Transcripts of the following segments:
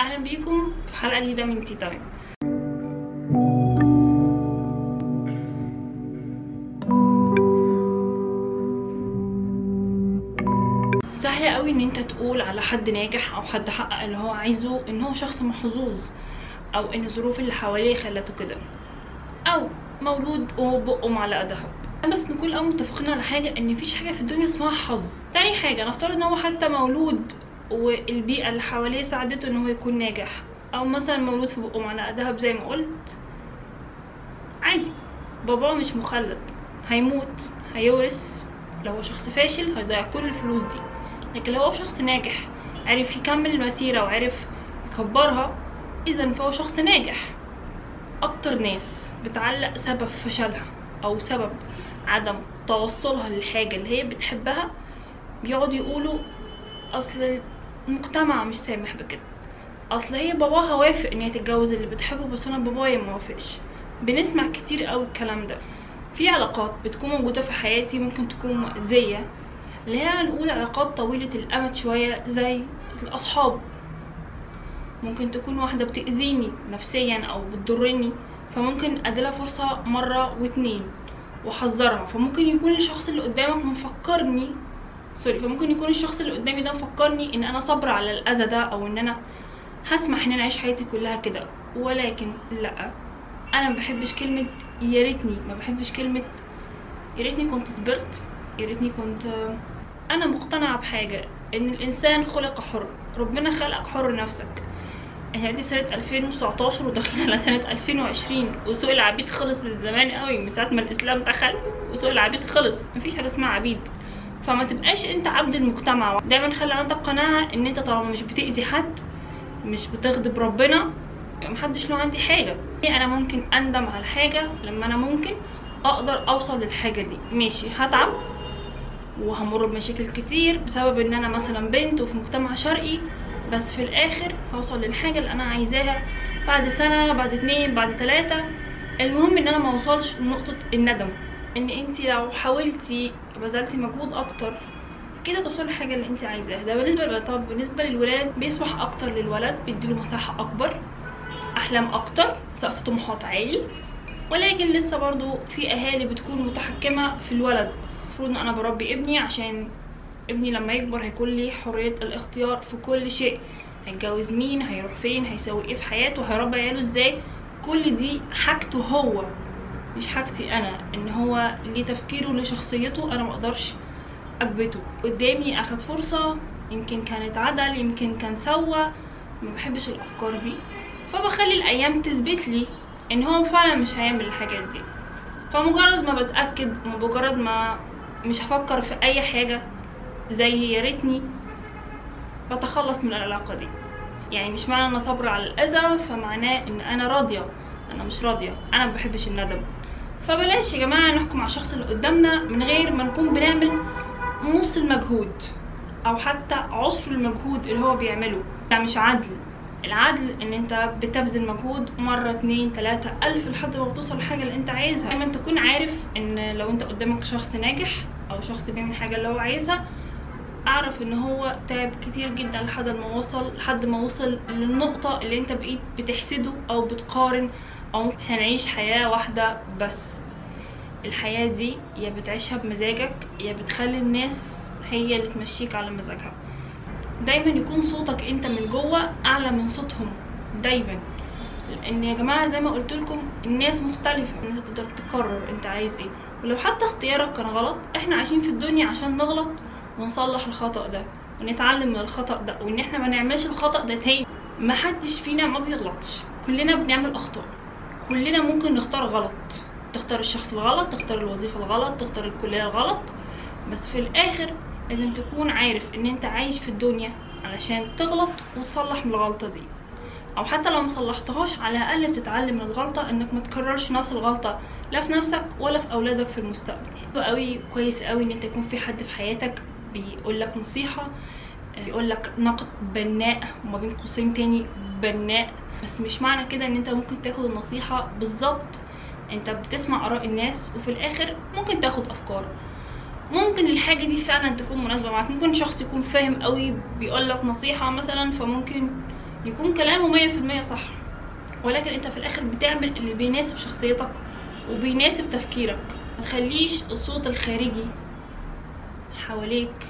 أهلا بيكم في حلقة جديدة من Tea Time سهل قوي إن أنت تقول على حد ناجح أو حد حقق اللي هو عايزه إن هو شخص محظوظ أو إن الظروف اللي حواليه خلته كده أو مولود وفي بقه معلقه دهب بس نكون الأول متفقين على حاجة إن مفيش حاجة في الدنيا اسمها حظ. تاني حاجة نفترض إن هو حتى مولود والبيئة اللي حواليه ساعدته إن هو يكون ناجح. أو مثلا مولود في بقه معلقه دهب زي ما قلت. عادي. باباه مش مخلد هيموت هيورث. لو هو شخص فاشل هيضيع كل الفلوس دي. لكن لو هو شخص ناجح عرف يكمل المسيرة وعرف يكبرها إذا فهو شخص ناجح. أكتر ناس بتعلق سبب فشلها أو سبب عدم توصلها للحاجة اللي هي بتحبها بيقعدوا يقولوا أصل المجتمع مش سامح بكده أصل هي باباها وافق إن هي تتجوز اللي بتحبه بس أنا بابايا موافقش بنسمع كتير قوي الكلام ده. في علاقات بتكون موجودة في حياتي ممكن تكون مؤذية اللي هي هنقول علاقات طويلة الأمد شوية زي الأصحاب. ممكن تكون واحدة بتأذيني نفسيا أو بتضرني فممكن أديلها فرصة مرة واتنين وأحذرها. فممكن يكون الشخص اللي قدامك مفكرني سوري فممكن يكون الشخص اللي قدامي ده مفكرني إن أنا صابرة على الأذى ده أو إن أنا هسمح إن أنا أعيش حياتي كلها كده ولكن لأ. أنا ما بحبش كلمة يا ريتني ما بحبش كلمة يا ريتني كنت صبرت يا ريتني كنت أنا مقتنعة بحاجة إن الإنسان خلق حر ربنا خلقك حر نفسك. إحنا في سنة 2019 وداخلين على سنة 2020 وسوق العبيد خلص من زمان قوي من ساعة ما الإسلام دخل وسوق العبيد خلص مفيش حاجة اسمها عبيد. فما تبقاش انت عبد المجتمع. دايما خلي عندك قناعة إن انت طالما مش بتأذي حد مش بتغضب ربنا محدش له عندي حاجة. أنا ممكن أندم على حاجة لما أنا ممكن أقدر أوصل للحاجة دي. ماشي هتعب وهمر بمشاكل كتير بسبب إن أنا مثلا بنت وفي مجتمع شرقي بس في الآخر هوصل للحاجة اللي أنا عايزاها بعد سنة بعد اتنين بعد تلاتة. المهم إن أنا ما أوصلش لنقطة الندم. إن انت لو حاولتي بذلتي مجهود أكتر كده توصلي للحاجة اللي انت عايزاها. ده بالنسبة للولاد طب بالنسبة للولاد بيسمح أكتر للولد بيديله مساحة أكبر أحلام أكتر سقف طموحات عالي. ولكن لسه برضو في أهالي بتكون متحكمة في الولد. المفروض إن أنا بربي ابني عشان ابني لما يكبر هيكون لي حرية الاختيار في كل شيء. هيتجوز مين؟ هيروح فين؟ هيسوي إيه في حياته؟ هيربي عياله إزاي؟ كل دي حاجته هو. مش حاجتي أنا إن هو ليه تفكيره ليه شخصيته أنا مقدرش أكبته. قدامي اخد فرصة يمكن كانت عدل يمكن كان سوى ما بحبش الأفكار دي. فبخلي الأيام تثبت لي إن هو فعلا مش هيعمل الحاجات دي. فمجرد ما بتأكد مجرد ما مش هفكر في أي حاجة زي يا ريتني بتخلص من العلاقة دي. يعني مش معنى إن أنا صابره على الأذى فمعناه إن أنا راضية. أنا مش راضية. أنا ما بحبش الندم. فبلاش يا جماعة نحكم على الشخص اللي قدامنا من غير ما نكون بنعمل نص المجهود أو حتى عشر المجهود اللي هو بيعمله. ده مش عدل. العدل إن أنت بتبذل مجهود مرة اتنين تلاتة ألف لحد ما بتوصل للحاجة اللي أنت عايزها. دايما تكون عارف إن لو أنت قدامك شخص ناجح أو شخص بيعمل حاجة اللي هو عايزها أعرف إن هو تعب كتير جدا لحد ما وصل لحد ما وصل للنقطة اللي أنت بقيت بتحسده أو بتقارن أو هنعيش حياة واحدة بس. الحياة دي يا بتعيشها بمزاجك يا بتخلي الناس هي اللي تمشيك على مزاجها. دايما يكون صوتك أنت من جوه أعلى من صوتهم. دايما. لأن يا جماعة زي ما قلت لكم الناس مختلفة. انت تقدر تقرر أنت عايز إيه. ولو حتى اختيارك كان غلط إحنا عايشين في الدنيا عشان نغلط ونصلح الخطأ ده ونتعلم من الخطأ ده. وإن إحنا ما نعملش الخطأ ده تاني ما حدش فينا ما بيغلطش. كلنا بنعمل أخطاء. كلنا ممكن نختار غلط. تختار الشخص الغلط تختار الوظيفة الغلط تختار الكلية الغلط. بس في الآخر لازم تكون عارف إن أنت عايش في الدنيا علشان تغلط وتصلح من الغلطة دي. أو حتى لو مصلحتهاش على الأقل بتتعلم من الغلطة إنك ما تكررش نفس الغلطة لا في نفسك ولا في أولادك في المستقبل. قوي كويس قوي إن أنت يكون في حد في حياتك بيقول لك نصيحة بيقول لك نقد بناء وما بين قوسين تاني بناء. بس مش معنى كده إن أنت ممكن تاخد النصيحة بالظبط. أنت بتسمع آراء الناس وفي الآخر ممكن تاخد أفكار. ممكن الحاجة دي فعلا تكون مناسبة معاك. ممكن شخص يكون فاهم قوي بيقول لك نصيحة مثلا فممكن يكون كلامه مية في المية صح. ولكن أنت في الآخر بتعمل اللي بيناسب شخصيتك وبيناسب تفكيرك. متخليش الصوت الخارجي حواليك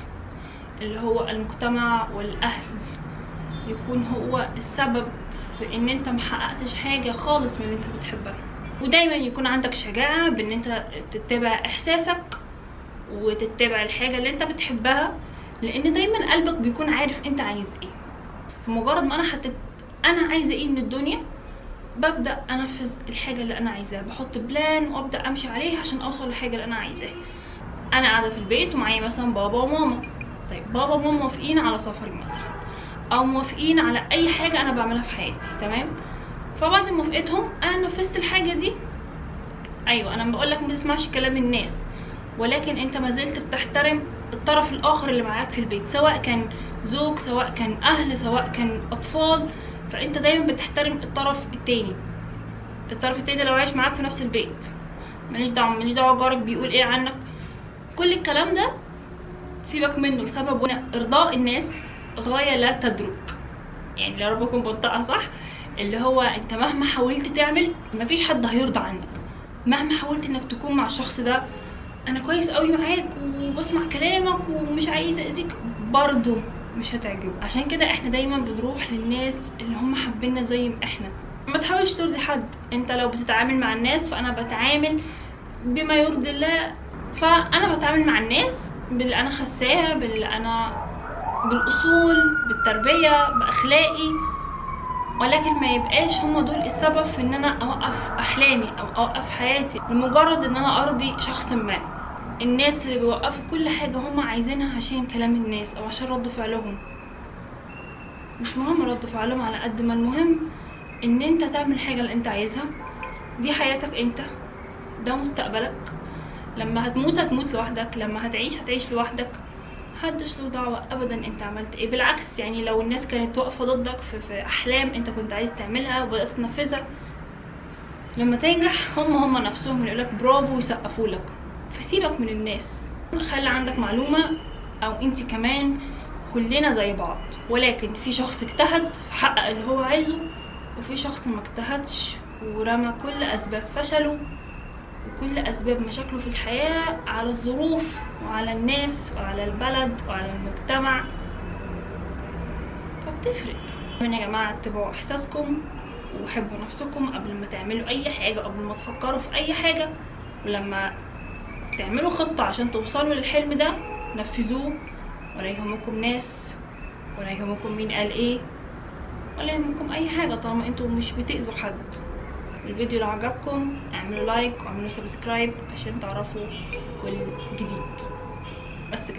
اللي هو المجتمع والأهل. يكون هو السبب في إن أنت محققتش حاجة خالص من اللي أنت بتحبها. ودايما يكون عندك شجاعة بإن أنت تتبع إحساسك وتتبع الحاجة اللي أنت بتحبها لأن دايما قلبك بيكون عارف أنت عايز إيه. مجرد ما أنا حطيت أنا عايزة إيه من الدنيا ببدأ أنفذ الحاجة اللي أنا عايزاها. بحط بلان وأبدأ أمشي عليها عشان أوصل للحاجة اللي أنا عايزاها. أنا قاعدة في البيت ومعايا مثلا بابا وماما. طيب بابا وماما موافقين على سفري مثلا. أو موافقين على أي حاجة أنا بعملها في حياتي تمام؟ فبعد موافقتهم أنا نفذت الحاجة دي. أيوه أنا بقولك ما تسمعش كلام الناس ولكن أنت ما زلت بتحترم الطرف الآخر اللي معاك في البيت سواء كان زوج سواء كان أهل سواء كان أطفال فأنت دايما بتحترم الطرف التاني. الطرف التاني لو عايش معاك في نفس البيت ماليش دعوة ماليش دعوة جارك بيقول إيه عنك. كل الكلام ده سيبك منه لسبب إرضاء الناس غاية لا تدرك. يعني يا رب اكون بنطقها صح اللي هو انت مهما حاولت تعمل مفيش حد هيرضى عنك. مهما حاولت انك تكون مع الشخص ده أنا كويس قوي معاك وبسمع كلامك ومش عايزه اذيك برضه مش هتعجبه عشان كده إحنا دايما بنروح للناس اللي هم حابيننا زي ما إحنا. ما تحاولش ترضي حد. انت لو بتتعامل مع الناس فأنا بتعامل بما يرضي الله. فأنا بتعامل مع الناس باللي أنا حاساه باللي أنا بالأصول بالتربية بأخلاقي. ولكن ما يبقاش هما دول السبب في إن أنا أوقف أحلامي أو أوقف حياتي لمجرد إن أنا أرضي شخص ما. الناس اللي بيوقفوا كل حاجة هما عايزينها عشان كلام الناس أو عشان رد فعلهم. مش مهم رد فعلهم على قد ما المهم إن أنت تعمل الحاجة اللي أنت عايزها. دي حياتك أنت. ده مستقبلك. لما هتموت هتموت لوحدك. لما هتعيش هتعيش لوحدك. محدش له دعوة ابدا أنت عملت إيه. بالعكس يعني لو الناس كانت واقفة ضدك في, في أحلام أنت كنت عايز تعملها وبدأت تنفذها لما تنجح هم هم نفسهم يقولك برافو ويسقفوا لك. فسيبك من الناس. خلي عندك معلومة أو أنت كمان كلنا زي بعض. ولكن في شخص اجتهد حقق اللي هو عايزه وفي شخص ما اجتهدش ورمى كل أسباب فشله. وكل أسباب مشاكله في الحياة على الظروف وعلى الناس وعلى البلد وعلى المجتمع. فبتفرق. من يا جماعة اتبعوا إحساسكم وحبوا نفسكم قبل ما تعملوا أي حاجة قبل ما تفكروا في أي حاجة. ولما تعملوا خطة عشان توصلوا للحلم ده نفذوه ولا يهمكم ناس ولا يهمكم مين قال إيه ولا يهمكم أي حاجة طالما أنتوا مش بتأذوا حد. الفيديو لو عجبكم اعملوا like واعملوا subscribe عشان تعرفوا كل جديد. بس كده.